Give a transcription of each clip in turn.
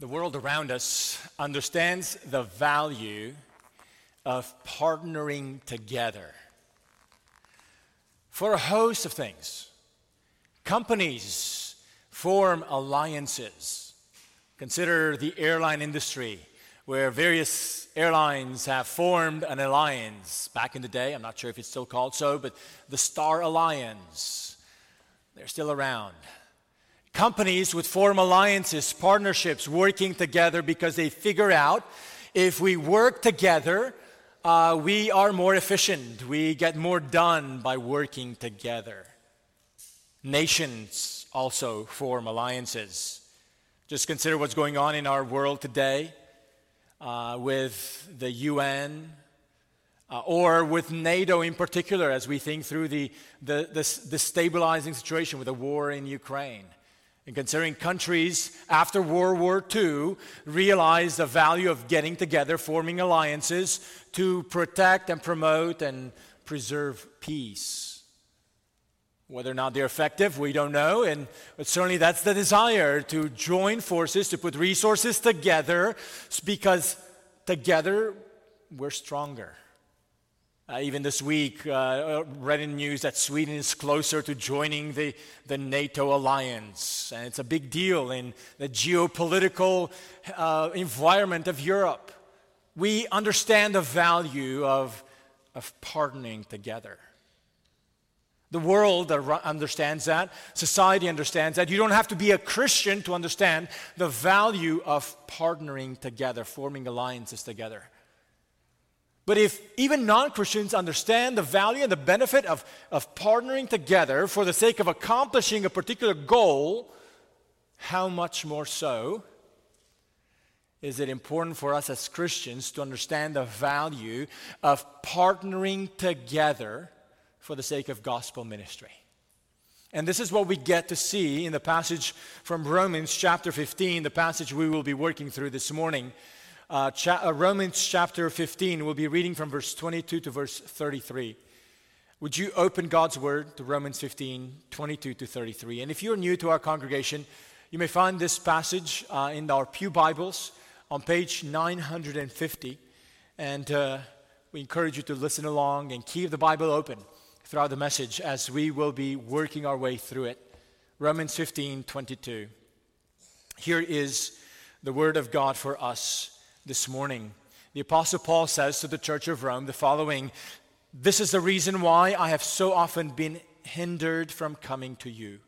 The world around us understands the value of partnering together for a host of things. Companies form alliances. Consider the airline industry, where various airlines have formed an alliance back in the day. I'm not sure if it's still called so, but the Star Alliance, they're still around. Companies would form alliances, partnerships, working together because they figure out if we work together, uh, we are more efficient. We get more done by working together. Nations also form alliances. Just consider what's going on in our world today uh, with the UN uh, or with NATO in particular, as we think through the, the, the, the stabilizing situation with the war in Ukraine. And considering countries after World War II realized the value of getting together, forming alliances to protect and promote and preserve peace. Whether or not they're effective, we don't know. And, but certainly that's the desire to join forces, to put resources together, because together we're stronger. Uh, even this week, uh, read in news that Sweden is closer to joining the, the NATO alliance. And it's a big deal in the geopolitical uh, environment of Europe. We understand the value of, of partnering together. The world understands that. Society understands that. You don't have to be a Christian to understand the value of partnering together, forming alliances together. But if even non Christians understand the value and the benefit of, of partnering together for the sake of accomplishing a particular goal, how much more so is it important for us as Christians to understand the value of partnering together for the sake of gospel ministry? And this is what we get to see in the passage from Romans chapter 15, the passage we will be working through this morning. Uh, cha- uh, Romans chapter 15, we'll be reading from verse 22 to verse 33. Would you open God's word to Romans 15, 22 to 33? And if you're new to our congregation, you may find this passage uh, in our Pew Bibles on page 950. And uh, we encourage you to listen along and keep the Bible open throughout the message as we will be working our way through it. Romans 15, 22. Here is the word of God for us this morning. The Apostle Paul says to the church of Rome the following This is the reason why I have so often been hindered from coming to you.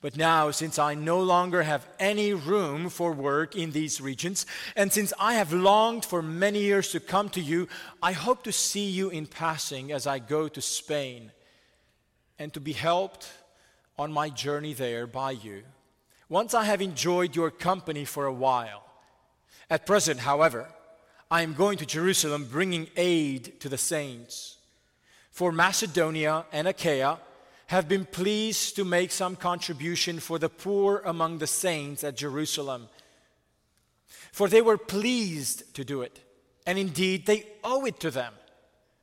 But now, since I no longer have any room for work in these regions, and since I have longed for many years to come to you, I hope to see you in passing as I go to Spain, and to be helped on my journey there by you. Once I have enjoyed your company for a while, at present, however, I am going to Jerusalem bringing aid to the saints. For Macedonia and Achaia have been pleased to make some contribution for the poor among the saints at Jerusalem. For they were pleased to do it, and indeed they owe it to them.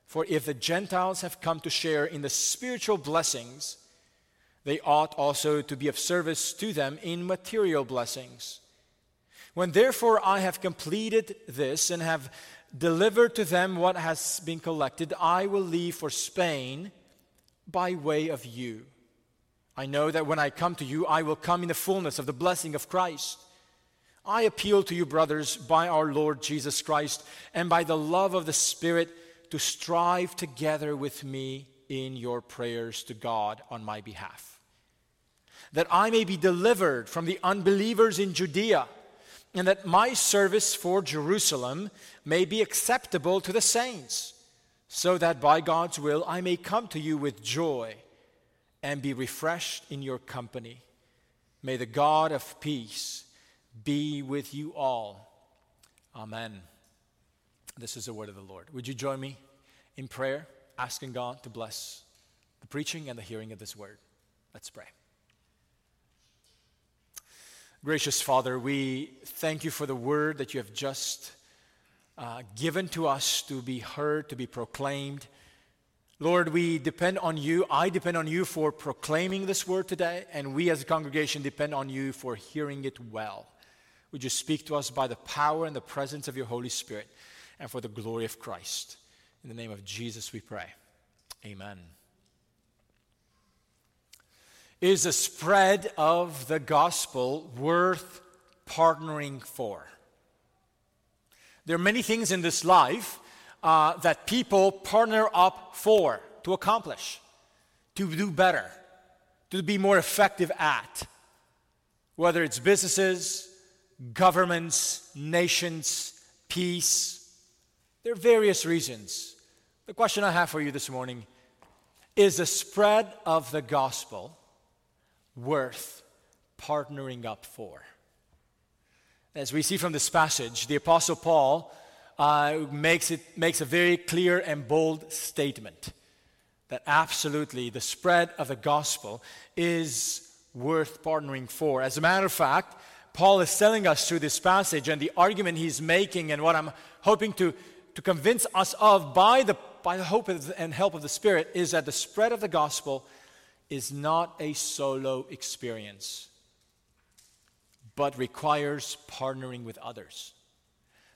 For if the Gentiles have come to share in the spiritual blessings, they ought also to be of service to them in material blessings. When therefore I have completed this and have delivered to them what has been collected, I will leave for Spain by way of you. I know that when I come to you, I will come in the fullness of the blessing of Christ. I appeal to you, brothers, by our Lord Jesus Christ and by the love of the Spirit, to strive together with me in your prayers to God on my behalf, that I may be delivered from the unbelievers in Judea and that my service for Jerusalem may be acceptable to the saints, so that by God's will I may come to you with joy and be refreshed in your company. May the God of peace be with you all. Amen. This is the word of the Lord. Would you join me in prayer, asking God to bless the preaching and the hearing of this word? Let's pray. Gracious Father, we thank you for the word that you have just uh, given to us to be heard, to be proclaimed. Lord, we depend on you. I depend on you for proclaiming this word today, and we as a congregation depend on you for hearing it well. Would you speak to us by the power and the presence of your Holy Spirit and for the glory of Christ? In the name of Jesus we pray. Amen. Is the spread of the gospel worth partnering for? There are many things in this life uh, that people partner up for, to accomplish, to do better, to be more effective at. Whether it's businesses, governments, nations, peace, there are various reasons. The question I have for you this morning is the spread of the gospel worth partnering up for? As we see from this passage, the Apostle Paul uh, makes, it, makes a very clear and bold statement that absolutely the spread of the gospel is worth partnering for. As a matter of fact, Paul is telling us through this passage and the argument he's making, and what I'm hoping to, to convince us of by the, by the hope and help of the Spirit, is that the spread of the gospel is not a solo experience but requires partnering with others.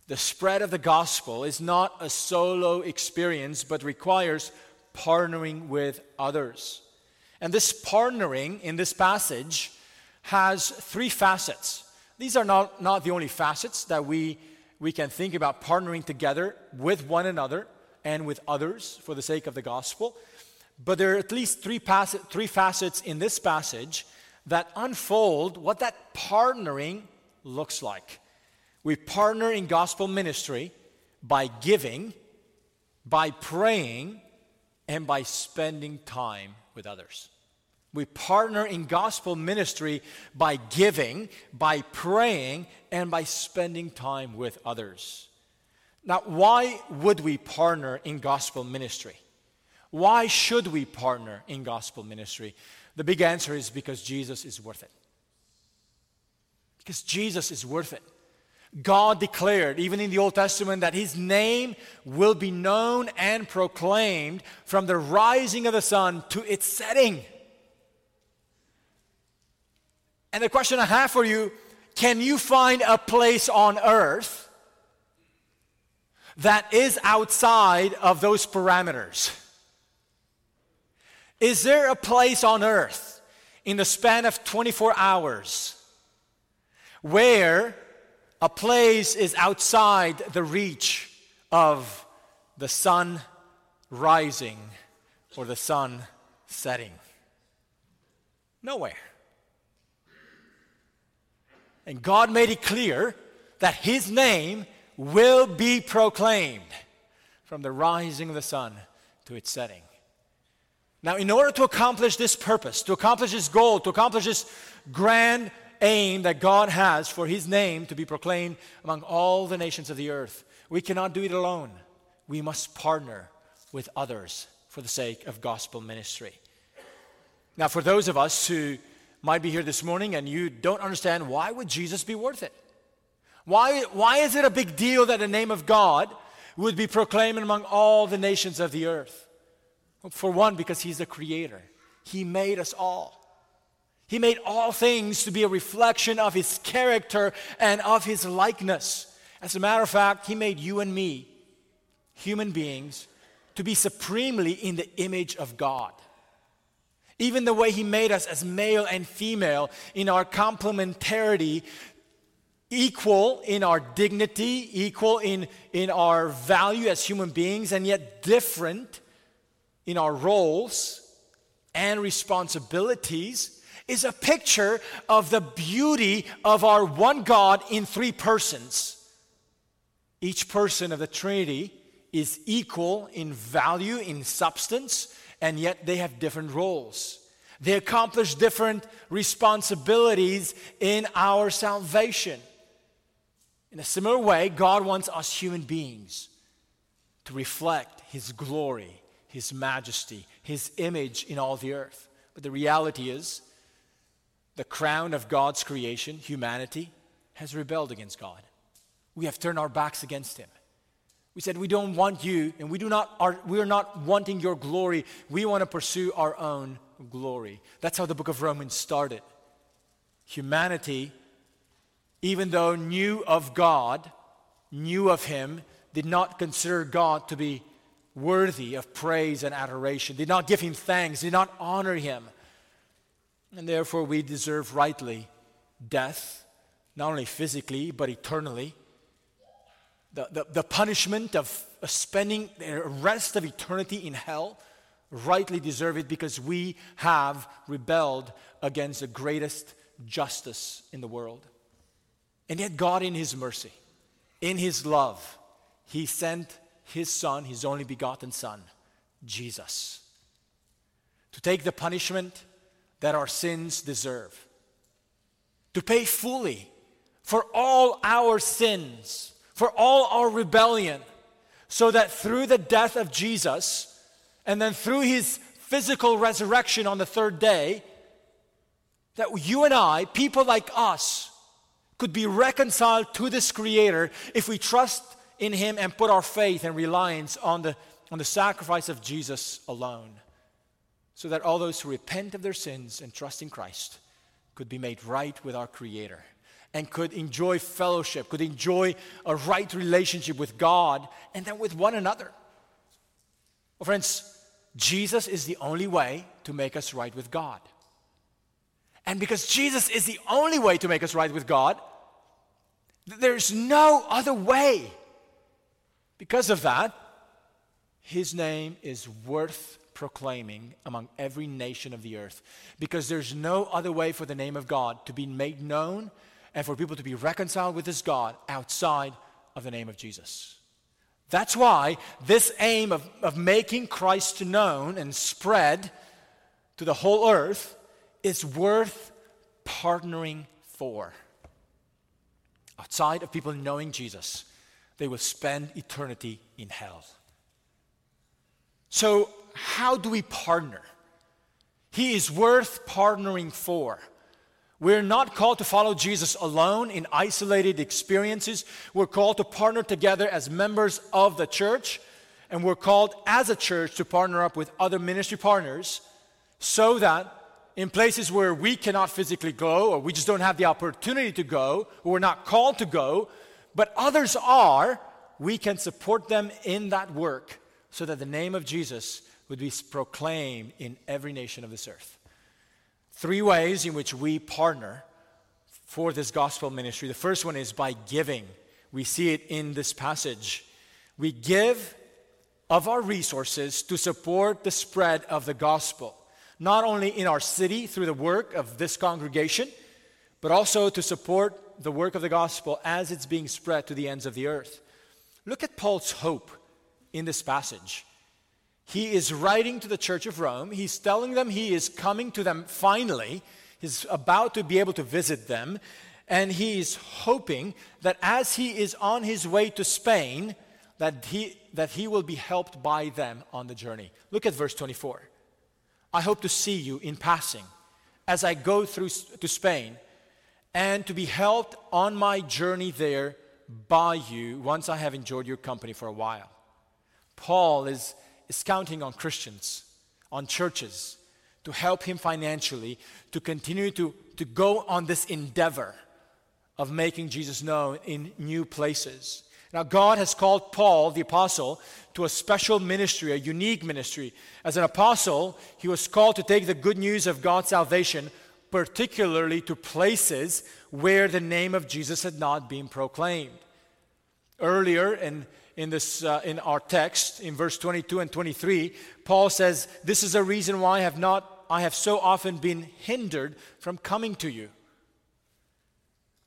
The spread of the gospel is not a solo experience, but requires partnering with others. And this partnering in this passage has three facets. These are not, not the only facets that we, we can think about partnering together with one another and with others for the sake of the gospel. But there are at least three, three facets in this passage that unfold what that partnering looks like. We partner in gospel ministry by giving, by praying, and by spending time with others. We partner in gospel ministry by giving, by praying, and by spending time with others. Now, why would we partner in gospel ministry? Why should we partner in gospel ministry? The big answer is because Jesus is worth it. Because Jesus is worth it. God declared, even in the Old Testament, that his name will be known and proclaimed from the rising of the sun to its setting. And the question I have for you can you find a place on earth that is outside of those parameters? Is there a place on earth in the span of 24 hours where a place is outside the reach of the sun rising or the sun setting? Nowhere. And God made it clear that His name will be proclaimed from the rising of the sun to its setting. Now, in order to accomplish this purpose, to accomplish this goal, to accomplish this grand aim that God has for His name to be proclaimed among all the nations of the earth, we cannot do it alone. We must partner with others for the sake of gospel ministry. Now, for those of us who might be here this morning and you don't understand why would Jesus be worth it? Why, why is it a big deal that the name of God would be proclaimed among all the nations of the earth? For one, because He's the Creator, He made us all. He made all things to be a reflection of His character and of His likeness. As a matter of fact, He made you and me, human beings, to be supremely in the image of God. Even the way He made us as male and female in our complementarity, equal in our dignity, equal in, in our value as human beings, and yet different in our roles and responsibilities is a picture of the beauty of our one God in three persons. Each person of the Trinity is equal in value, in substance, and yet they have different roles. They accomplish different responsibilities in our salvation. In a similar way, God wants us human beings to reflect His glory his majesty, his image in all the earth. But the reality is, the crown of God's creation, humanity, has rebelled against God. We have turned our backs against him. We said, We don't want you, and we, do not, are, we are not wanting your glory. We want to pursue our own glory. That's how the book of Romans started. Humanity even though knew of God, knew of Him, did not consider God to be worthy of praise and adoration, did not give Him thanks, did not honor Him. And therefore, we deserve rightly death, not only physically, but eternally. The, the, the punishment of, spending the rest of eternity in hell rightly deserve it because we have rebelled against the greatest justice in the world. And yet, God, in His mercy, in His love, He sent His Son, His only begotten Son, Jesus, to take the punishment that our sins deserve, to pay fully for all our sins, for all our rebellion, so that through the death of Jesus, and then through his physical resurrection on the third day, that you and I, people like us, could be reconciled to this Creator if we trust in Him and put our faith and reliance on the, on the sacrifice of Jesus alone. So that all those who repent of their sins and trust in Christ could be made right with our Creator and could enjoy fellowship, could enjoy a right relationship with God and then with one another. Well, friends, Jesus is the only way to make us right with God. And because Jesus is the only way to make us right with God, there's no other way. Because of that, his name is worth proclaiming among every nation of the earth. Because there's no other way for the name of God to be made known and for people to be reconciled with this God outside of the name of Jesus. That's why this aim of, of making Christ known and spread to the whole earth is worth partnering for. Outside of people knowing Jesus, they will spend eternity in hell. So, how do we partner? He is worth partnering for. We're not called to follow Jesus alone in isolated experiences. We're called to partner together as members of the church, and we're called as a church to partner up with other ministry partners so that in places where we cannot physically go or we just don't have the opportunity to go, or we're not called to go, but others are, we can support them in that work so that the name of Jesus would be proclaimed in every nation of this earth. Three ways in which we partner for this gospel ministry. The first one is by giving. We see it in this passage. We give of our resources to support the spread of the gospel, not only in our city through the work of this congregation, but also to support the work of the gospel as it's being spread to the ends of the earth. Look at Paul's hope in this passage. He is writing to the church of Rome. He's telling them he is coming to them finally. He's about to be able to visit them. And he is hoping that as he is on his way to Spain, that he, that he will be helped by them on the journey. Look at verse 24. I hope to see you in passing as I go through to Spain and to be helped on my journey there by you once I have enjoyed your company for a while. Paul is is counting on Christians, on churches, to help him financially to continue to, to go on this endeavor of making Jesus known in new places. Now, God has called Paul, the apostle, to a special ministry, a unique ministry. As an apostle, he was called to take the good news of God's salvation, particularly to places where the name of Jesus had not been proclaimed. Earlier in in, this, uh, in our text, in verse 22 and 23, Paul says, This is a reason why I have, not, I have so often been hindered from coming to you.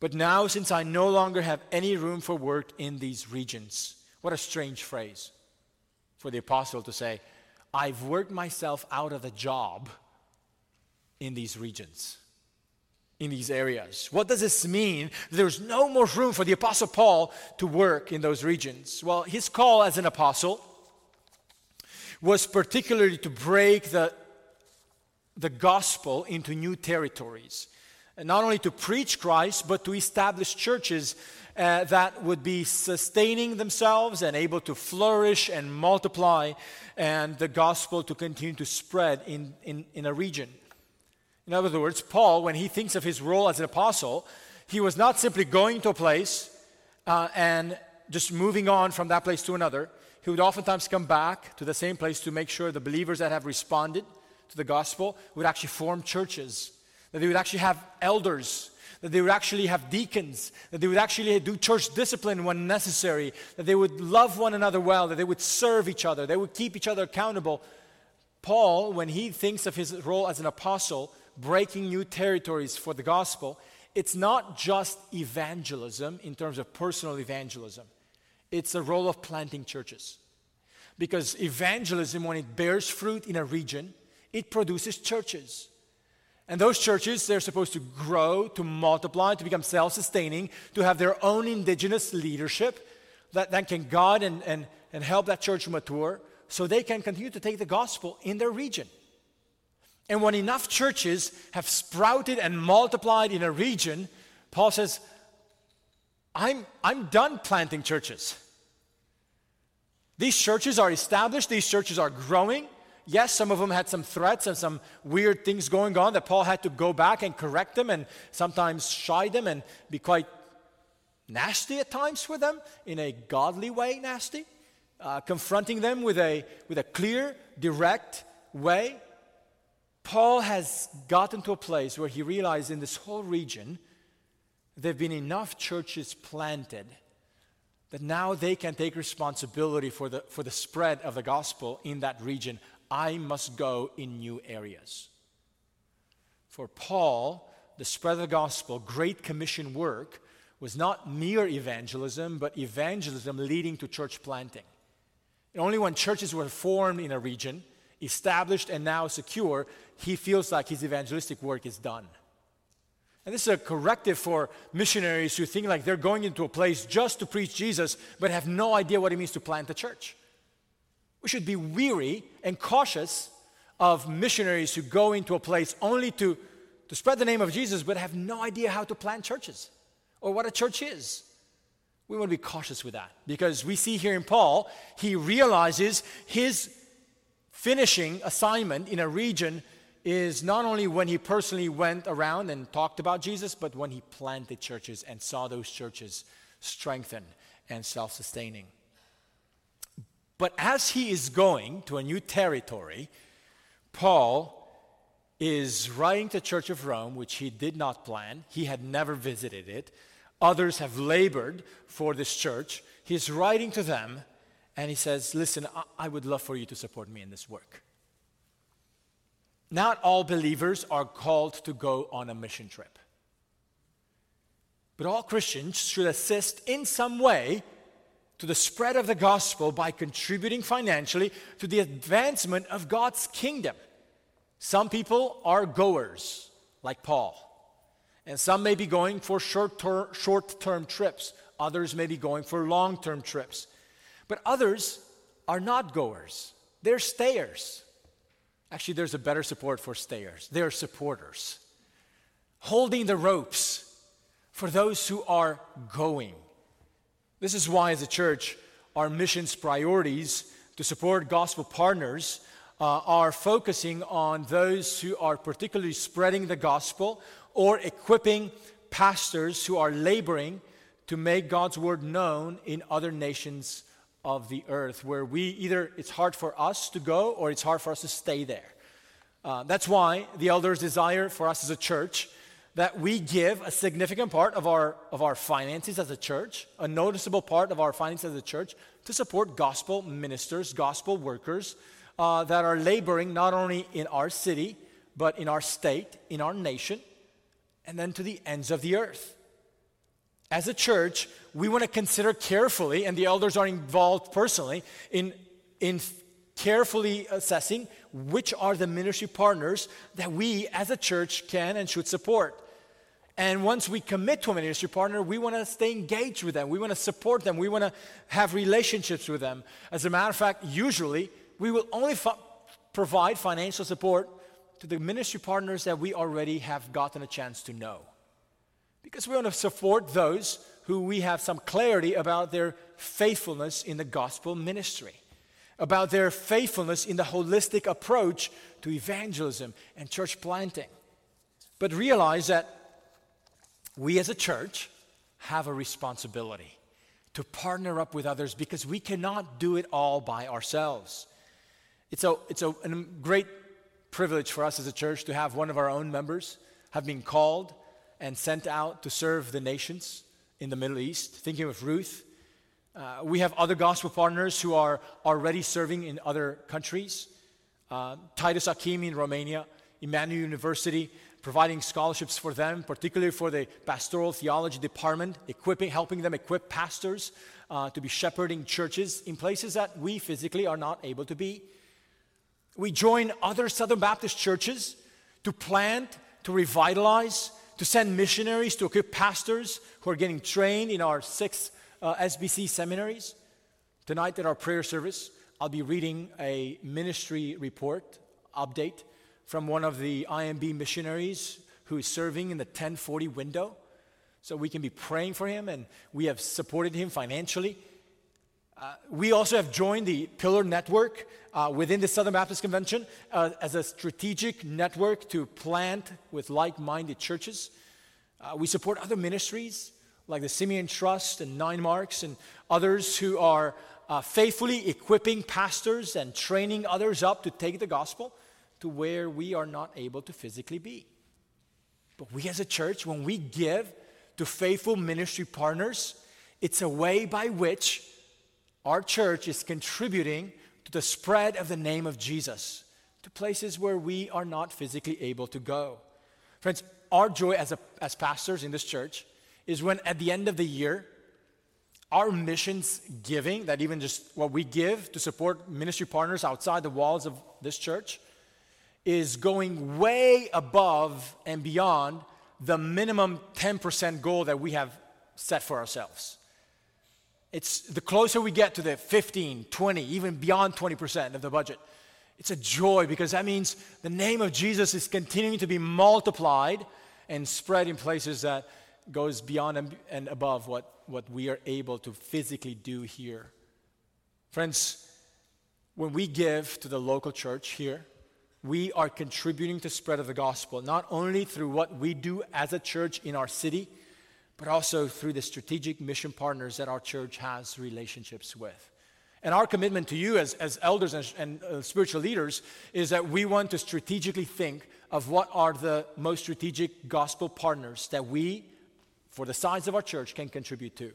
But now, since I no longer have any room for work in these regions, what a strange phrase for the apostle to say, I've worked myself out of a job in these regions in these areas. What does this mean? There's no more room for the Apostle Paul to work in those regions. Well, his call as an apostle was particularly to break the, the gospel into new territories. And not only to preach Christ, but to establish churches uh, that would be sustaining themselves and able to flourish and multiply, and the gospel to continue to spread in, in, in a region. In other words, Paul, when he thinks of his role as an apostle, he was not simply going to a place uh, and just moving on from that place to another. He would oftentimes come back to the same place to make sure the believers that have responded to the gospel would actually form churches, that they would actually have elders, that they would actually have deacons, that they would actually do church discipline when necessary, that they would love one another well, that they would serve each other, they would keep each other accountable. Paul, when he thinks of his role as an apostle, breaking new territories for the gospel, it's not just evangelism in terms of personal evangelism, it's the role of planting churches. Because evangelism, when it bears fruit in a region, it produces churches. And those churches, they're supposed to grow, to multiply, to become self sustaining, to have their own indigenous leadership that, that can guide and, and, and help that church mature so they can continue to take the gospel in their region. And when enough churches have sprouted and multiplied in a region, Paul says, I'm, I'm done planting churches. These churches are established, these churches are growing. Yes, some of them had some threats and some weird things going on that Paul had to go back and correct them and sometimes shy them and be quite nasty at times with them in a godly way, nasty, uh, confronting them with a, with a clear, direct way. Paul has gotten to a place where he realized in this whole region there have been enough churches planted that now they can take responsibility for the, for the spread of the gospel in that region. I must go in new areas. For Paul, the spread of the gospel, Great Commission work, was not mere evangelism, but evangelism leading to church planting. And only when churches were formed in a region established and now secure, he feels like his evangelistic work is done. And this is a corrective for missionaries who think like they're going into a place just to preach Jesus, but have no idea what it means to plant a church. We should be weary and cautious of missionaries who go into a place only to, to spread the name of Jesus, but have no idea how to plant churches or what a church is. We want to be cautious with that because we see here in Paul, he realizes his finishing assignment in a region is not only when he personally went around and talked about Jesus, but when he planted churches and saw those churches strengthen and self sustaining. But as he is going to a new territory, Paul is writing to the Church of Rome, which he did not plan. He had never visited it. Others have labored for this church. He's writing to them and he says, Listen, I would love for you to support me in this work. Not all believers are called to go on a mission trip. But all Christians should assist in some way to the spread of the gospel by contributing financially to the advancement of God's kingdom. Some people are goers, like Paul, and some may be going for short term trips, others may be going for long term trips. But others are not goers, they're stayers. Actually, there's a better support for stayers. They're supporters, holding the ropes for those who are going. This is why, as a church, our missions priorities to support gospel partners uh, are focusing on those who are particularly spreading the gospel or equipping pastors who are laboring to make God's word known in other nations of the earth where we either it's hard for us to go or it's hard for us to stay there. Uh, that's why the elders desire for us as a church that we give a significant part of our, of our finances as a church, a noticeable part of our finances as a church, to support gospel ministers, gospel workers uh, that are laboring not only in our city, but in our state, in our nation, and then to the ends of the earth. As a church, we want to consider carefully, and the elders are involved personally, in, in carefully assessing which are the ministry partners that we as a church can and should support. And once we commit to a ministry partner, we want to stay engaged with them. We want to support them. We want to have relationships with them. As a matter of fact, usually we will only fu- provide financial support to the ministry partners that we already have gotten a chance to know. Because we want to support those who we have some clarity about their faithfulness in the gospel ministry, about their faithfulness in the holistic approach to evangelism and church planting. But realize that we as a church have a responsibility to partner up with others because we cannot do it all by ourselves. It's a, it's a, a great privilege for us as a church to have one of our own members have been called and sent out to serve the nations in the Middle East, thinking of Ruth. Uh, we have other gospel partners who are already serving in other countries. Uh, Titus Akim in Romania, Emanuel University, providing scholarships for them, particularly for the pastoral theology department, equipping, helping them equip pastors uh, to be shepherding churches in places that we physically are not able to be. We join other Southern Baptist churches to plant, to revitalize, to send missionaries, to equip pastors who are getting trained in our six uh, SBC seminaries. Tonight at our prayer service, I'll be reading a ministry report update from one of the IMB missionaries who is serving in the 1040 window. So we can be praying for him, and we have supported him financially. Uh, we also have joined the Pillar Network uh, within the Southern Baptist Convention uh, as a strategic network to plant with like minded churches. Uh, we support other ministries like the Simeon Trust and Nine Marks and others who are uh, faithfully equipping pastors and training others up to take the gospel to where we are not able to physically be. But we as a church, when we give to faithful ministry partners, it's a way by which our church is contributing to the spread of the name of Jesus to places where we are not physically able to go. Friends, our joy as, a, as pastors in this church is when at the end of the year, our missions giving, that even just what we give to support ministry partners outside the walls of this church, is going way above and beyond the minimum 10% goal that we have set for ourselves. It's the closer we get to the 15, 20, even beyond 20% of the budget, it's a joy because that means the name of Jesus is continuing to be multiplied and spread in places that goes beyond and, above what, what we are able to physically do here. Friends, when we give to the local church here, we are contributing to the spread of the gospel, not only through what we do as a church in our city, but also through the strategic mission partners that our church has relationships with. And our commitment to you as, as elders and, and uh, spiritual leaders is that we want to strategically think of what are the most strategic gospel partners that we, for the size of our church, can contribute to.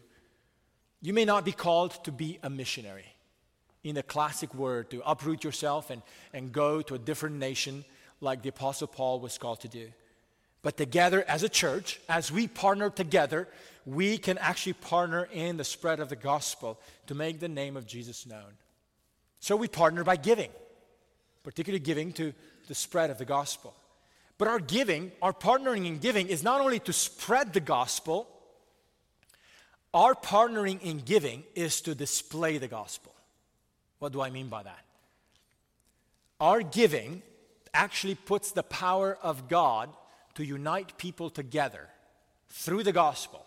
You may not be called to be a missionary in the classic word, to uproot yourself and, and go to a different nation like the Apostle Paul was called to do. But together as a church, as we partner together, we can actually partner in the spread of the gospel to make the name of Jesus known. So we partner by giving, particularly giving to the spread of the gospel. But our giving, our partnering in giving, is not only to spread the gospel, our partnering in giving is to display the gospel. What do I mean by that? Our giving actually puts the power of God to unite people together through the gospel.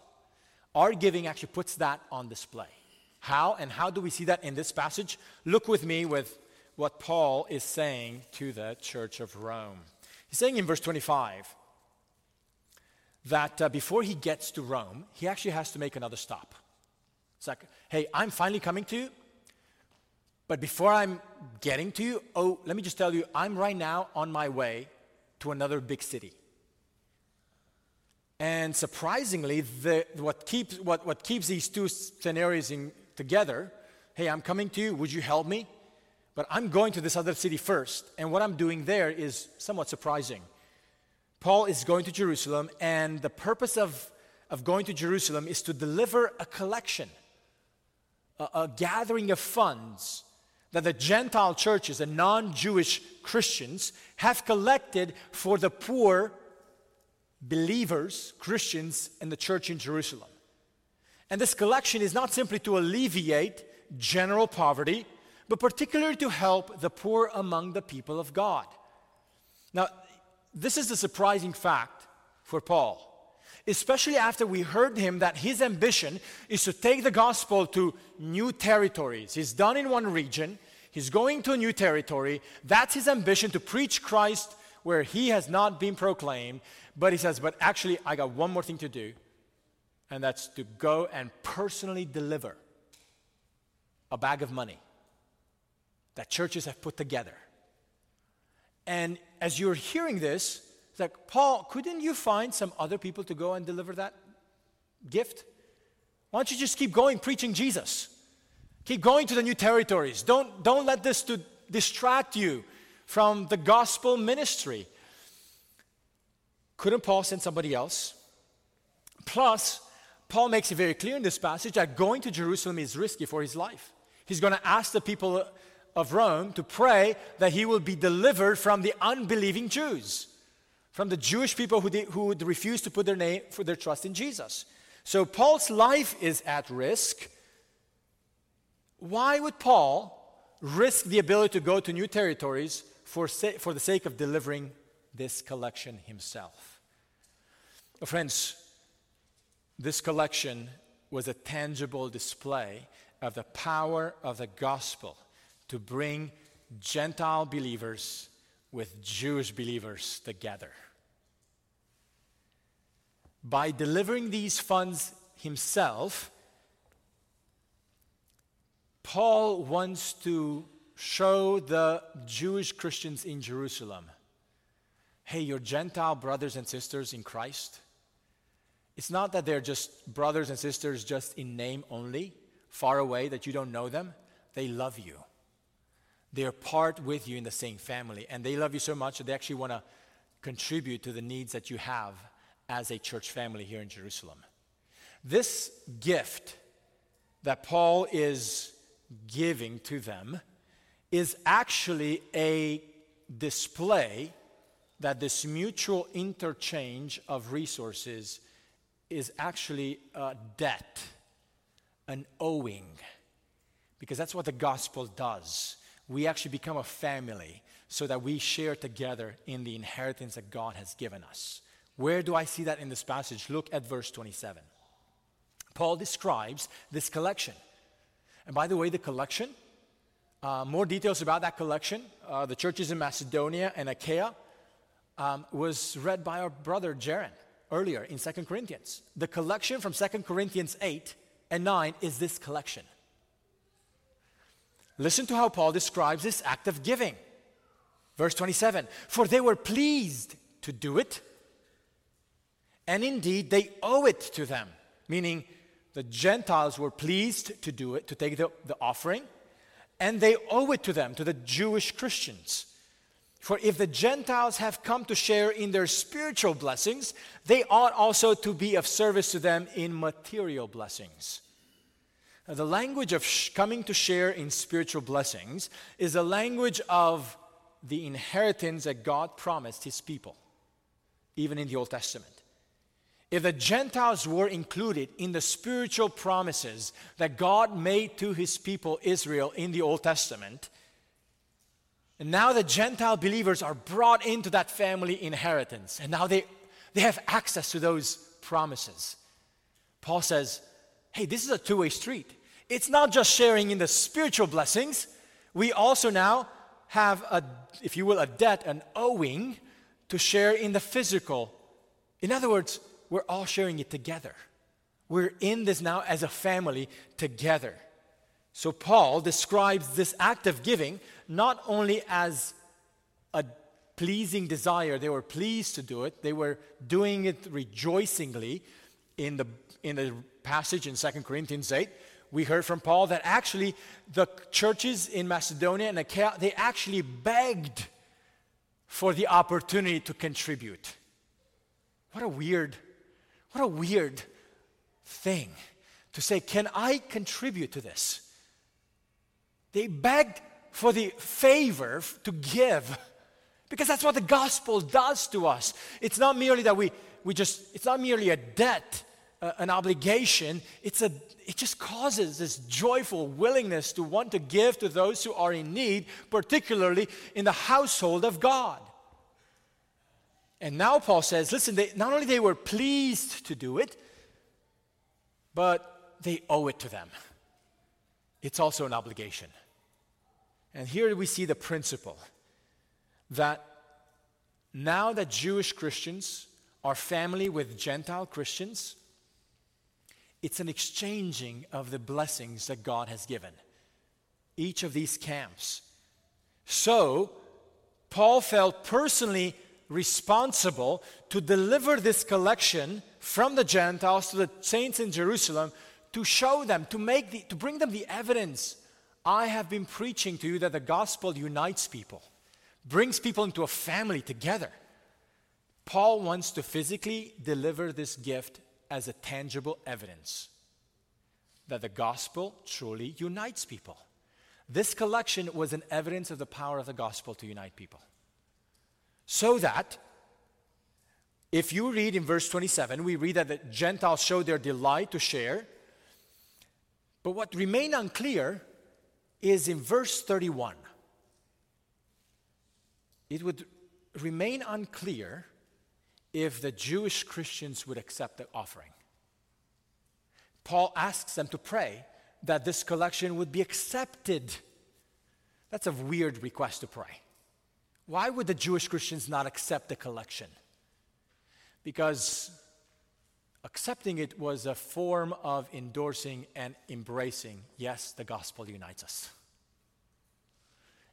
Our giving actually puts that on display. How and how do we see that in this passage? Look with me with what Paul is saying to the church of Rome. He's saying in verse 25 that uh, before he gets to Rome, he actually has to make another stop. It's like, hey, I'm finally coming to you. But before I'm getting to you, oh, let me just tell you, I'm right now on my way to another big city. And surprisingly, the, what, keeps, what, what keeps these two scenarios in, together hey, I'm coming to you, would you help me? But I'm going to this other city first, and what I'm doing there is somewhat surprising. Paul is going to Jerusalem, and the purpose of, of going to Jerusalem is to deliver a collection, a, a gathering of funds that the Gentile churches and non Jewish Christians have collected for the poor believers, Christians, in the church in Jerusalem. And this collection is not simply to alleviate general poverty, but particularly to help the poor among the people of God. Now, this is a surprising fact for Paul especially after we heard him that his ambition is to take the gospel to new territories. He's done in one region, he's going to a new territory. That's his ambition to preach Christ where he has not been proclaimed. But he says, But actually, I got one more thing to do, and that's to go and personally deliver a bag of money that churches have put together. And as you're hearing this, it's like, Paul, couldn't you find some other people to go and deliver that gift? Why don't you just keep going preaching Jesus? Keep going to the new territories. Don't, don't let this to distract you from the gospel ministry. Couldn't Paul send somebody else? Plus, Paul makes it very clear in this passage that going to Jerusalem is risky for his life. He's going to ask the people of Rome to pray that he will be delivered from the unbelieving Jews, from the Jewish people who, who would refuse to put their name for their trust in Jesus. So Paul's life is at risk. Why would Paul risk the ability to go to new territories for, sa- for the sake of delivering this collection himself? Friends, this collection was a tangible display of the power of the gospel to bring Gentile believers with Jewish believers together. By delivering these funds himself, Paul wants to show the Jewish Christians in Jerusalem hey, your Gentile brothers and sisters in Christ, it's not that they're just brothers and sisters just in name only, far away, that you don't know them. They love you. They're part with you in the same family, and they love you so much that they actually want to contribute to the needs that you have as a church family here in Jerusalem. This gift that Paul is giving to them is actually a display that this mutual interchange of resources is actually a debt, an owing, because that's what the gospel does we actually become a family so that we share together in the inheritance that God has given us. Where do I see that in this passage? Look at verse 27. Paul describes this collection. And by the way, the collection, uh, more details about that collection, uh, the churches in Macedonia and Achaia, um, was read by our brother Jaron earlier in 2 Corinthians. The collection from 2 Corinthians 8 and 9 is this collection. Listen to how Paul describes this act of giving. Verse 27 For they were pleased to do it, and indeed they owe it to them, meaning the Gentiles were pleased to do it, to take the, the offering, and they owe it to them, to the Jewish Christians. For if the Gentiles have come to share in their spiritual blessings, they ought also to be of service to them in material blessings. The language of sh- coming to share in spiritual blessings is a language of the inheritance that God promised his people, even in the Old Testament. If the Gentiles were included in the spiritual promises that God made to his people Israel in the Old Testament, and now the Gentile believers are brought into that family inheritance, and now they, they have access to those promises. Paul says, hey, this is a two way street it's not just sharing in the spiritual blessings, we also now have a, if you will, a debt, an owing to share in the physical. In other words, we're all sharing it together. We're in this now as a family together. So Paul describes this act of giving not only as a pleasing desire, they were pleased to do it, they were doing it rejoicingly in the, in the passage in 2 Corinthians 8 we heard from Paul that actually the churches in Macedonia and Achaia, they actually begged for the opportunity to contribute. What a weird, what a weird thing to say, can I contribute to this? They begged for the favor to give because that's what the gospel does to us. It's not merely that we, we just, it's not merely a debt uh, an obligation, it's a, it just causes this joyful willingness to want to give to those who are in need, particularly in the household of God. And now Paul says, listen, they, not only they were pleased to do it, but they owe it to them. It's also an obligation. And here we see the principle that now that Jewish Christians are family with Gentile Christians, it's an exchanging of the blessings that God has given. Each of these camps. So, Paul felt personally responsible to deliver this collection from the Gentiles to the saints in Jerusalem to show them, to, make the, to bring them the evidence. I have been preaching to you that the gospel unites people, brings people into a family together. Paul wants to physically deliver this gift as a tangible evidence that the gospel truly unites people. This collection was an evidence of the power of the gospel to unite people. So that, if you read in verse 27, we read that the Gentiles showed their delight to share. But what remained unclear is in verse 31. It would remain unclear if the Jewish Christians would accept the offering. Paul asks them to pray that this collection would be accepted. That's a weird request to pray. Why would the Jewish Christians not accept the collection? Because accepting it was a form of endorsing and embracing, yes, the gospel unites us.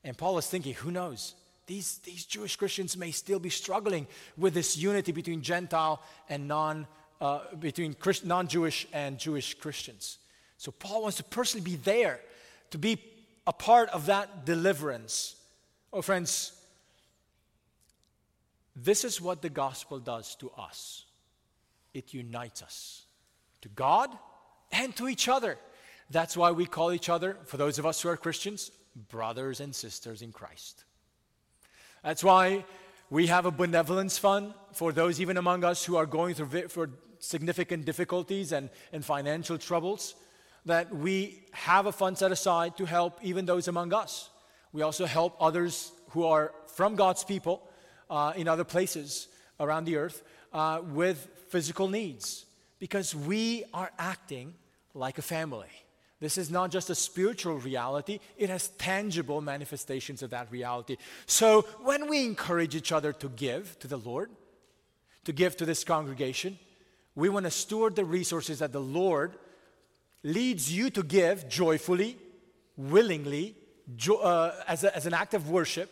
And Paul is thinking, who knows? these, these Jewish Christians may still be struggling with this unity between Gentile and non, uh, between Christ, non-Jewish and Jewish Christians. So Paul wants to personally be there, to be a part of that deliverance. Oh, friends, this is what the gospel does to us. It unites us to God and to each other. That's why we call each other, for those of us who are Christians, brothers and sisters in Christ. That's why we have a benevolence fund for those even among us who are going through for significant difficulties and, and financial troubles, that we have a fund set aside to help even those among us. We also help others who are from God's people uh, in other places around the earth uh, with physical needs because we are acting like a family. This is not just a spiritual reality, it has tangible manifestations of that reality. So when we encourage each other to give to the Lord, to give to this congregation, we want to steward the resources that the Lord leads you to give joyfully, willingly, jo- uh, as, a, as an act of worship,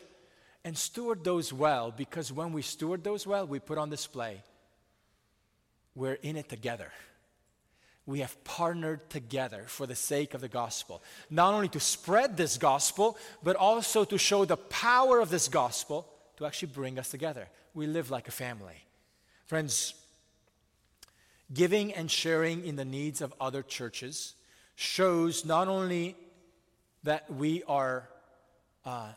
and steward those well because when we steward those well, we put on display. We're in it together we have partnered together for the sake of the gospel. Not only to spread this gospel, but also to show the power of this gospel to actually bring us together. We live like a family. Friends, giving and sharing in the needs of other churches shows not only that we are uh,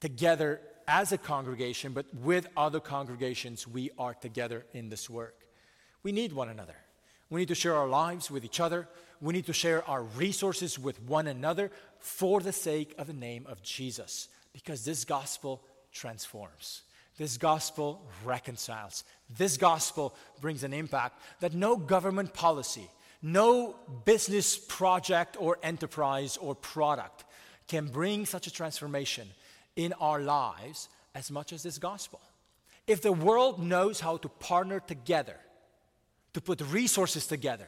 together as a congregation, but with other congregations, we are together in this work. We need one another. We need to share our lives with each other. We need to share our resources with one another for the sake of the name of Jesus. Because this gospel transforms. This gospel reconciles. This gospel brings an impact that no government policy, no business project or enterprise or product can bring such a transformation in our lives as much as this gospel. If the world knows how to partner together to put resources together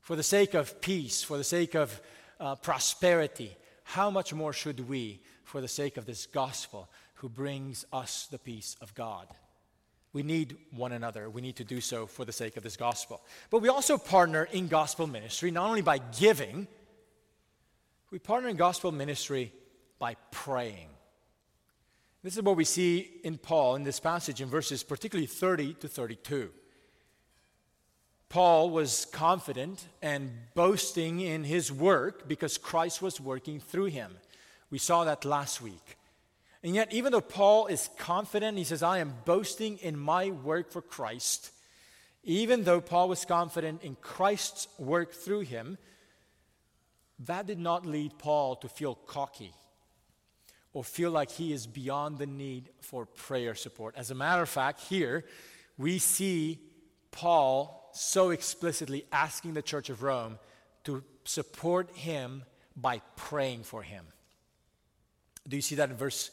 for the sake of peace, for the sake of uh, prosperity, how much more should we, for the sake of this gospel, who brings us the peace of God? We need one another. We need to do so for the sake of this gospel. But we also partner in gospel ministry, not only by giving, we partner in gospel ministry by praying. This is what we see in Paul in this passage in verses particularly 30 to 32. Paul was confident and boasting in his work because Christ was working through him. We saw that last week. And yet, even though Paul is confident, he says, I am boasting in my work for Christ. Even though Paul was confident in Christ's work through him, that did not lead Paul to feel cocky or feel like he is beyond the need for prayer support. As a matter of fact, here we see Paul so explicitly asking the Church of Rome to support him by praying for him. Do you see that in verse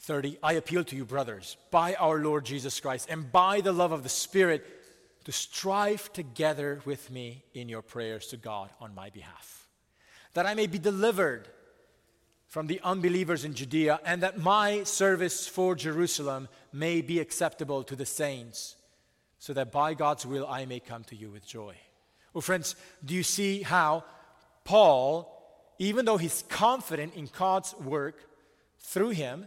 30, I appeal to you, brothers, by our Lord Jesus Christ and by the love of the Spirit, to strive together with me in your prayers to God on my behalf, that I may be delivered from the unbelievers in Judea, and that my service for Jerusalem may be acceptable to the saints, so that by God's will I may come to you with joy. Well, friends, do you see how Paul, even though he's confident in God's work through him,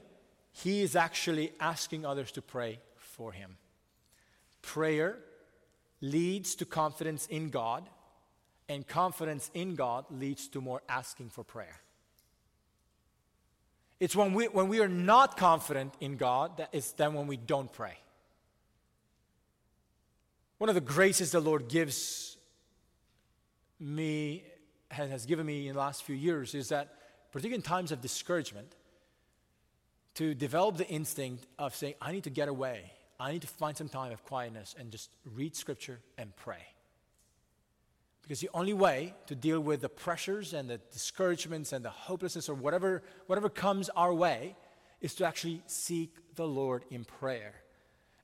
he is actually asking others to pray for him. Prayer leads to confidence in God, and confidence in God leads to more asking for prayer. It's when we, when we are not confident in God that it's then when we don't pray. One of the graces the Lord gives me, has given me in the last few years, is that, particularly in times of discouragement, to develop the instinct of saying, I need to get away. I need to find some time of quietness and just read scripture and pray. Because the only way to deal with the pressures and the discouragements and the hopelessness or whatever, whatever comes our way is to actually seek the Lord in prayer.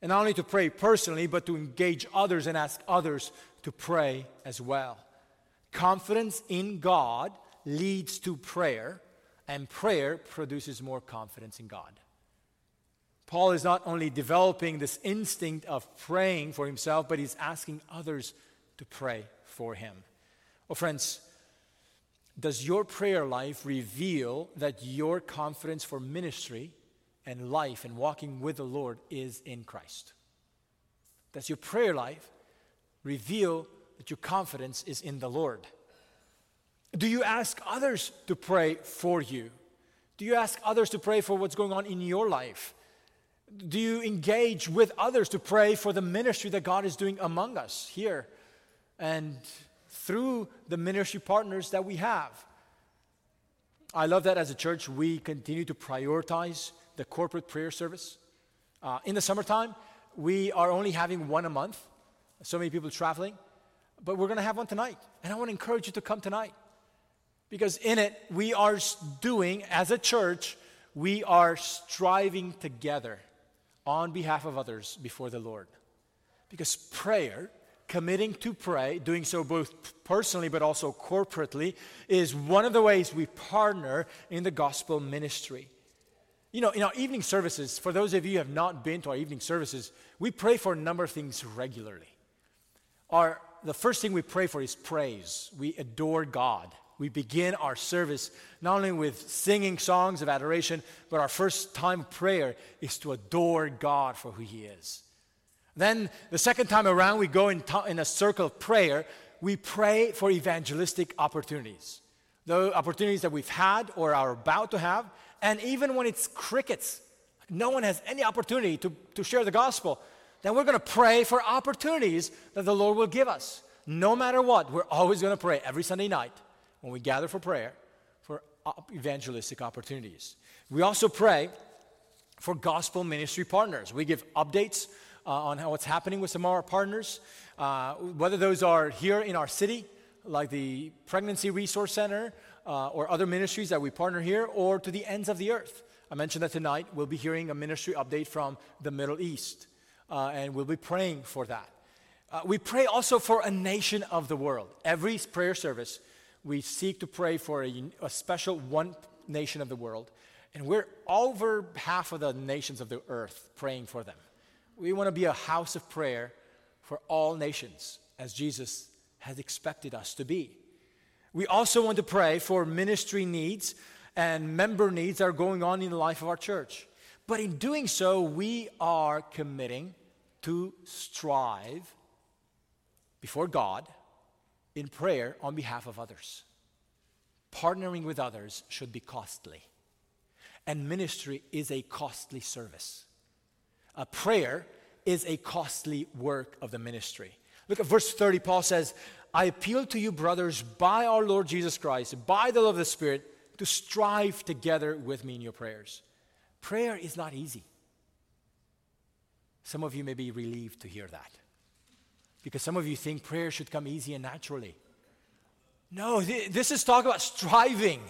And not only to pray personally, but to engage others and ask others to pray as well. Confidence in God leads to prayer, and prayer produces more confidence in God. Paul is not only developing this instinct of praying for himself, but he's asking others to pray for him. Well, friends, does your prayer life reveal that your confidence for ministry and life and walking with the Lord is in Christ? Does your prayer life reveal that your confidence is in the Lord? Do you ask others to pray for you? Do you ask others to pray for what's going on in your life? Do you engage with others to pray for the ministry that God is doing among us here and through the ministry partners that we have? I love that as a church we continue to prioritize the corporate prayer service. Uh, in the summertime, we are only having one a month. So many people traveling, but we're going to have one tonight. And I want to encourage you to come tonight. Because in it, we are doing, as a church, we are striving together on behalf of others before the Lord. Because prayer, committing to pray, doing so both personally but also corporately, is one of the ways we partner in the gospel ministry. You know, in our evening services, for those of you who have not been to our evening services, we pray for a number of things regularly. Our, the first thing we pray for is praise. We adore God. We begin our service not only with singing songs of adoration, but our first time prayer is to adore God for who He is. Then the second time around, we go in, t- in a circle of prayer. We pray for evangelistic opportunities, the opportunities that we've had or are about to have, and even when it's crickets, no one has any opportunity to, to share the gospel, then we're going to pray for opportunities that the Lord will give us. No matter what, we're always going to pray every Sunday night when we gather for prayer for evangelistic opportunities. We also pray for gospel ministry partners. We give updates uh, on how, what's happening with some of our partners, uh, whether those are here in our city, like the Pregnancy Resource Center, uh, or other ministries that we partner here, or to the ends of the earth. I mentioned that tonight we'll be hearing a ministry update from the Middle East, uh, and we'll be praying for that. Uh, we pray also for a nation of the world. Every prayer service, we seek to pray for a, a special one nation of the world. And we're over half of the nations of the earth praying for them. We want to be a house of prayer for all nations, as Jesus has expected us to be. We also want to pray for ministry needs and member needs that are going on in the life of our church. But in doing so, we are committing to strive before God in prayer on behalf of others. Partnering with others should be costly, and ministry is a costly service. A prayer is a costly work of the ministry. Look at verse 30. Paul says, I appeal to you, brothers, by our Lord Jesus Christ, by the love of the Spirit, to strive together with me in your prayers. Prayer is not easy. Some of you may be relieved to hear that. Because some of you think prayer should come easy and naturally. No, th- this is talk about striving.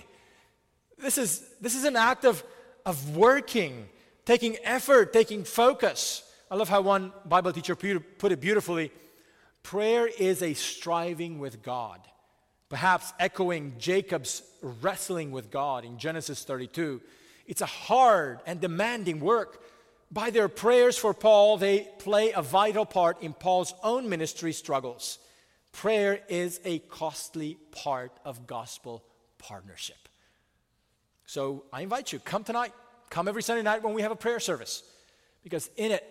This is, this is an act of, of working, taking effort, taking focus. I love how one Bible teacher put it beautifully. Prayer is a striving with God, perhaps echoing Jacob's wrestling with God in Genesis 32. It's a hard and demanding work. By their prayers for Paul, they play a vital part in Paul's own ministry struggles. Prayer is a costly part of gospel partnership. So I invite you, come tonight, come every Sunday night when we have a prayer service, because in it,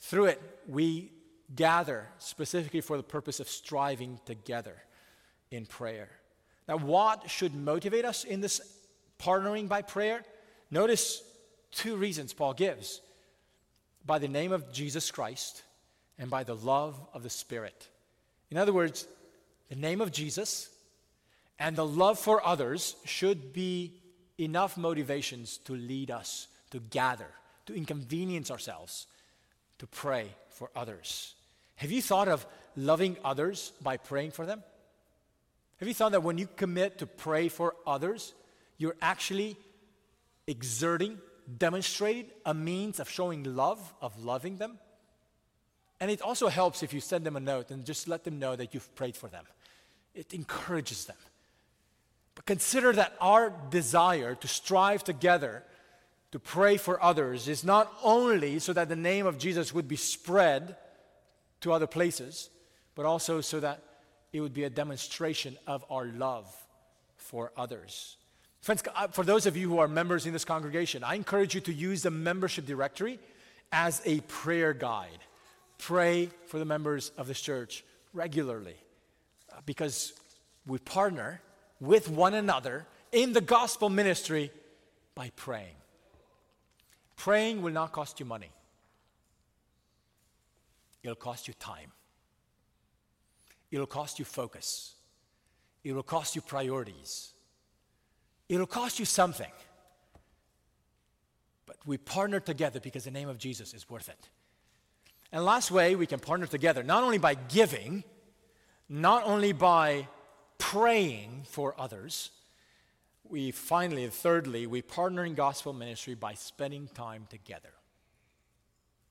through it, we gather specifically for the purpose of striving together in prayer. Now, what should motivate us in this partnering by prayer? Notice two reasons Paul gives by the name of Jesus Christ and by the love of the Spirit. In other words, the name of Jesus and the love for others should be enough motivations to lead us to gather, to inconvenience ourselves, to pray for others. Have you thought of loving others by praying for them? Have you thought that when you commit to pray for others, you're actually exerting, demonstrating a means of showing love, of loving them? And it also helps if you send them a note and just let them know that you've prayed for them. It encourages them. But consider that our desire to strive together to pray for others is not only so that the name of Jesus would be spread to other places, but also so that it would be a demonstration of our love for others. Friends, uh, for those of you who are members in this congregation, I encourage you to use the membership directory as a prayer guide. Pray for the members of this church regularly uh, because we partner with one another in the gospel ministry by praying. Praying will not cost you money, it'll cost you time, it'll cost you focus, it'll cost you priorities, it'll cost you something. But we partner together because the name of Jesus is worth it. And last way we can partner together, not only by giving, not only by praying for others, we finally, thirdly, we partner in gospel ministry by spending time together.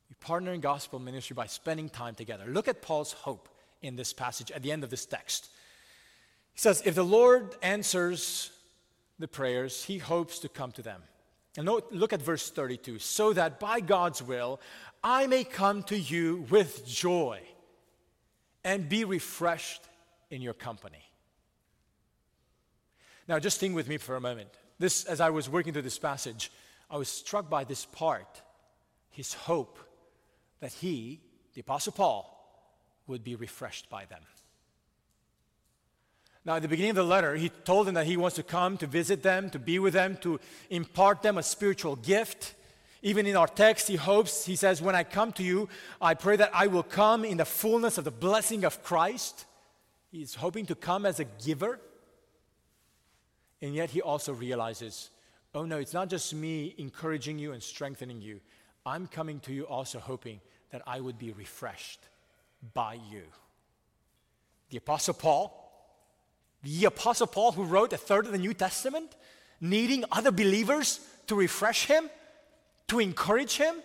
We partner in gospel ministry by spending time together. Look at Paul's hope in this passage at the end of this text. He says, If the Lord answers the prayers, he hopes to come to them. And look at verse 32 so that by God's will I may come to you with joy and be refreshed in your company. Now, just think with me for a moment. This, as I was working through this passage, I was struck by this part his hope that he, the Apostle Paul, would be refreshed by them. Now, at the beginning of the letter, he told them that he wants to come to visit them, to be with them, to impart them a spiritual gift. Even in our text, he hopes, he says, When I come to you, I pray that I will come in the fullness of the blessing of Christ. He's hoping to come as a giver. And yet he also realizes, oh no, it's not just me encouraging you and strengthening you. I'm coming to you also hoping that I would be refreshed by you. The Apostle Paul, the Apostle Paul who wrote a third of the New Testament, needing other believers to refresh him, to encourage him?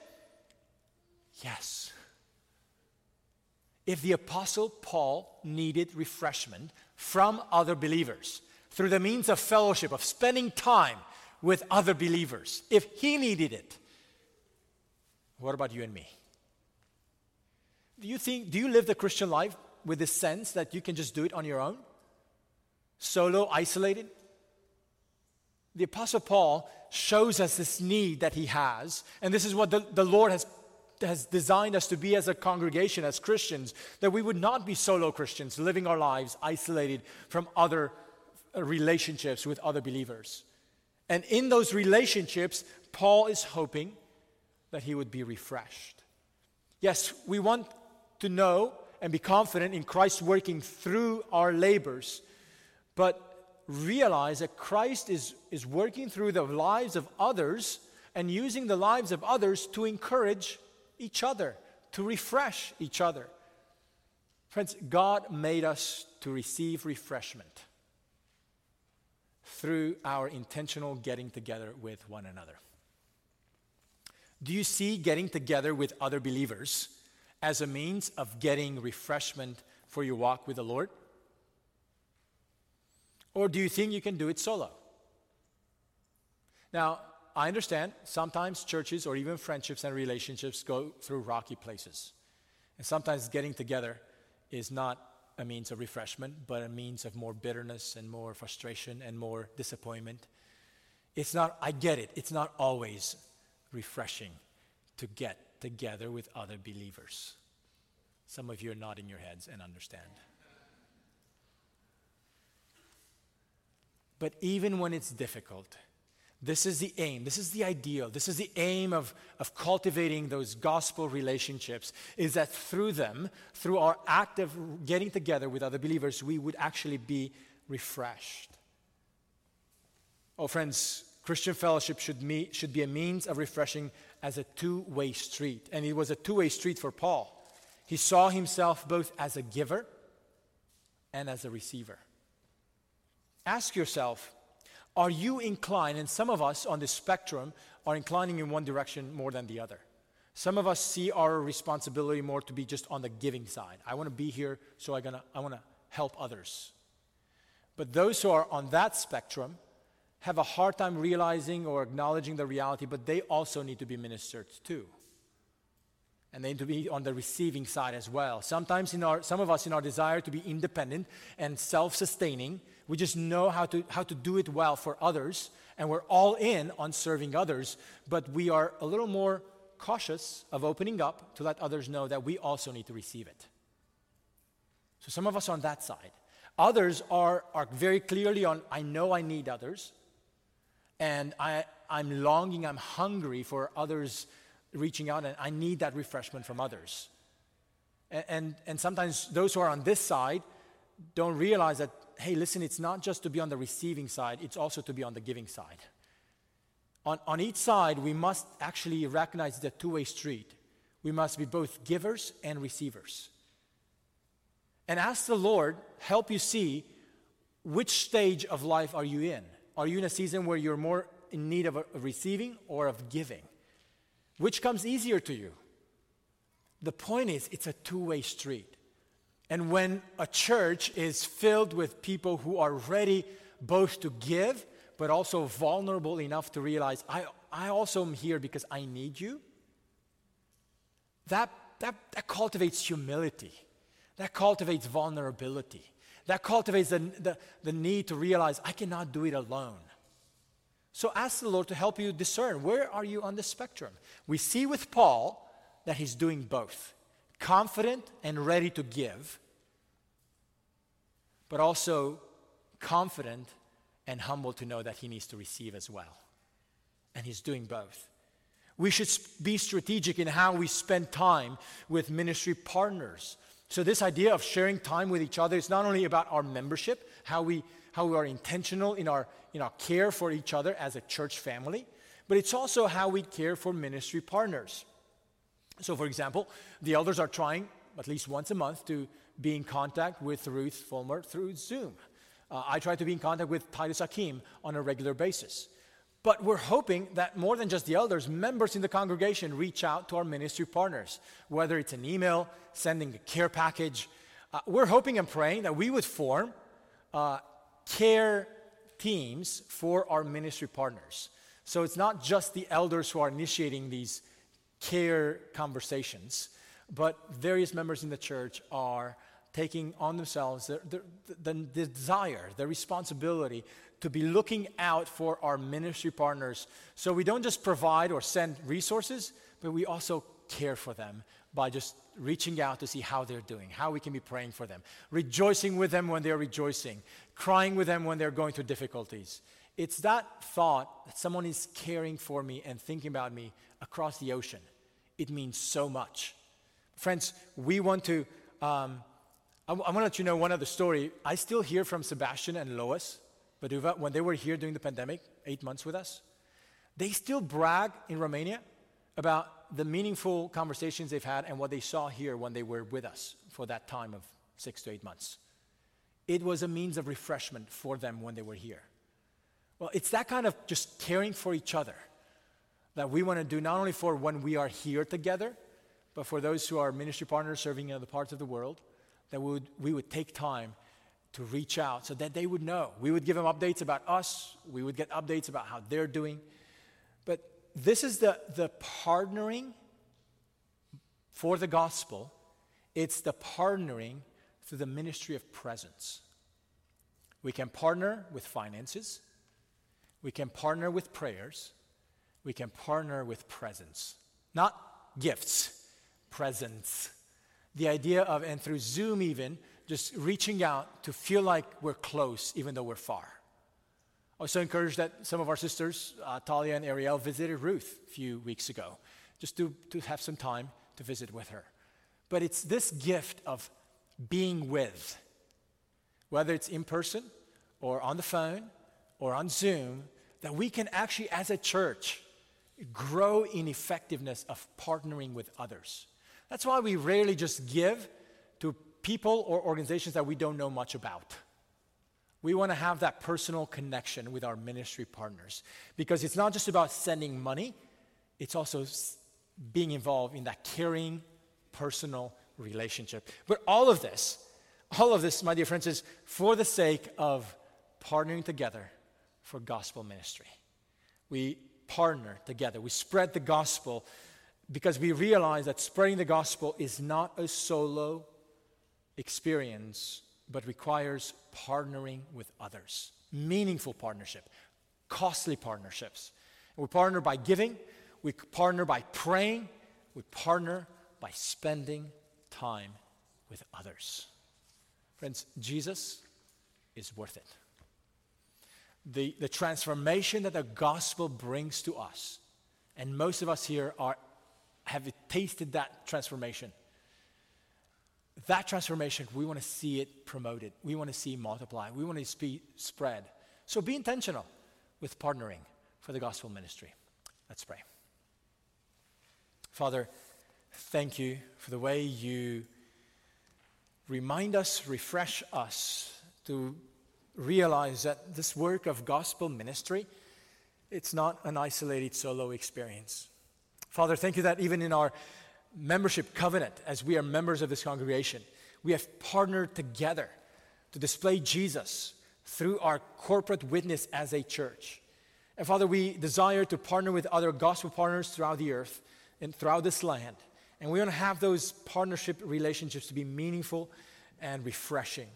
Yes. If the Apostle Paul needed refreshment from other believers, through the means of fellowship, of spending time with other believers. If he needed it, what about you and me? Do you think, do you live the Christian life with this sense that you can just do it on your own? Solo, isolated? The Apostle Paul shows us this need that he has, and this is what the, the Lord has, has designed us to be as a congregation, as Christians, that we would not be solo Christians, living our lives isolated from other Uh, relationships with other believers. And in those relationships, Paul is hoping that he would be refreshed. Yes, we want to know and be confident in Christ working through our labors, but realize that Christ is, is working through the lives of others and using the lives of others to encourage each other, to refresh each other. Friends, God made us to receive refreshment through our intentional getting together with one another. Do you see getting together with other believers as a means of getting refreshment for your walk with the Lord? Or do you think you can do it solo? Now, I understand sometimes churches or even friendships and relationships go through rocky places. And sometimes getting together is not a means of refreshment, but a means of more bitterness and more frustration and more disappointment. It's not, I get it, it's not always refreshing to get together with other believers. Some of you are nodding your heads and understand. But even when it's difficult, this is the aim, this is the ideal, this is the aim of, of cultivating those gospel relationships, is that through them, through our act of getting together with other believers, we would actually be refreshed. Oh, friends, Christian fellowship should, meet, should be a means of refreshing as a two way street. And it was a two way street for Paul. He saw himself both as a giver and as a receiver. Ask yourself, are you inclined, and some of us on the spectrum are inclining in one direction more than the other. Some of us see our responsibility more to be just on the giving side. I want to be here, so I, gonna, I want to help others. But those who are on that spectrum have a hard time realizing or acknowledging the reality, but they also need to be ministered to. And they need to be on the receiving side as well. Sometimes, in our, some of us, in our desire to be independent and self sustaining, we just know how to, how to do it well for others, and we're all in on serving others, but we are a little more cautious of opening up to let others know that we also need to receive it. So some of us are on that side. Others are, are very clearly on, I know I need others, and I, I'm longing, I'm hungry for others reaching out, and I need that refreshment from others. And, and, and sometimes those who are on this side don't realize that hey, listen, it's not just to be on the receiving side, it's also to be on the giving side. On, on each side, we must actually recognize the two way street. We must be both givers and receivers. And ask the Lord, help you see which stage of life are you in? Are you in a season where you're more in need of, a, of receiving or of giving? Which comes easier to you? The point is, it's a two way street. And when a church is filled with people who are ready both to give, but also vulnerable enough to realize, I, I also am here because I need you, that, that, that cultivates humility. That cultivates vulnerability. That cultivates the, the, the need to realize, I cannot do it alone. So ask the Lord to help you discern where are you on the spectrum. We see with Paul that he's doing both confident and ready to give, but also confident and humble to know that he needs to receive as well. And he's doing both. We should be strategic in how we spend time with ministry partners. So, this idea of sharing time with each other is not only about our membership, how we, how we are intentional in our, in our care for each other as a church family, but it's also how we care for ministry partners. So, for example, the elders are trying at least once a month to be in contact with Ruth Fulmer through Zoom. Uh, I try to be in contact with Titus Akim on a regular basis. But we're hoping that more than just the elders, members in the congregation reach out to our ministry partners, whether it's an email, sending a care package. Uh, we're hoping and praying that we would form uh, care teams for our ministry partners. So it's not just the elders who are initiating these care conversations, but various members in the church are taking on themselves the, the, the, desire, the responsibility to be looking out for our ministry partners. So we don't just provide or send resources, but we also care for them by just reaching out to see how they're doing, how we can be praying for them, rejoicing with them when they're rejoicing, crying with them when they're going through difficulties. It's that thought that someone is caring for me and thinking about me across the ocean. It means so much. Friends, we want to. Um, I, want to let you know one other story. I still hear from Sebastian and Lois Baduva when they were here during the pandemic, eight months with us. They still brag in Romania about the meaningful conversations they've had and what they saw here when they were with us for that time of six to eight months. It was a means of refreshment for them when they were here. Well, it's that kind of just caring for each other that we want to do not only for when we are here together, but for those who are ministry partners serving in other parts of the world, that we would, we would take time to reach out so that they would know. We would give them updates about us, we would get updates about how they're doing. This is the, the partnering for the gospel, it's the partnering through the ministry of presence. We can partner with finances, we can partner with prayers, we can partner with presence. Not gifts, presence. The idea of, and through Zoom even, just reaching out to feel like we're close even though we're far. I was so encouraged that some of our sisters, uh, Talia and Ariel, visited Ruth a few weeks ago, just to, to have some time to visit with her. But it's this gift of being with, whether it's in person or on the phone or on Zoom, that we can actually, as a church, grow in effectiveness of partnering with others. That's why we rarely just give to people or organizations that we don't know much about. We want to have that personal connection with our ministry partners because it's not just about sending money, it's also being involved in that caring, personal relationship. But all of this, all of this, my dear friends, is for the sake of partnering together for gospel ministry. We partner together, we spread the gospel because we realize that spreading the gospel is not a solo experience, but requires partnering with others. Meaningful partnership, costly partnerships. We partner by giving, we partner by praying, we partner by spending time with others. Friends, Jesus is worth it. The, the transformation that the gospel brings to us, and most of us here are, have tasted that transformation. That transformation, we want to see it promoted. We want to see multiply. We want to see spread. So be intentional with partnering for the gospel ministry. Let's pray. Father, thank you for the way you remind us, refresh us to realize that this work of gospel ministry it's not an isolated solo experience. Father, thank you that even in our membership covenant, as we are members of this congregation, we have partnered together to display Jesus through our corporate witness as a church. And Father, we desire to partner with other gospel partners throughout the earth and throughout this land. And we want to have those partnership relationships to be meaningful and refreshing.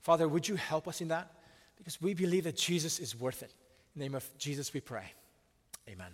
Father, would you help us in that? Because we believe that Jesus is worth it. In the name of Jesus, we pray. Amen.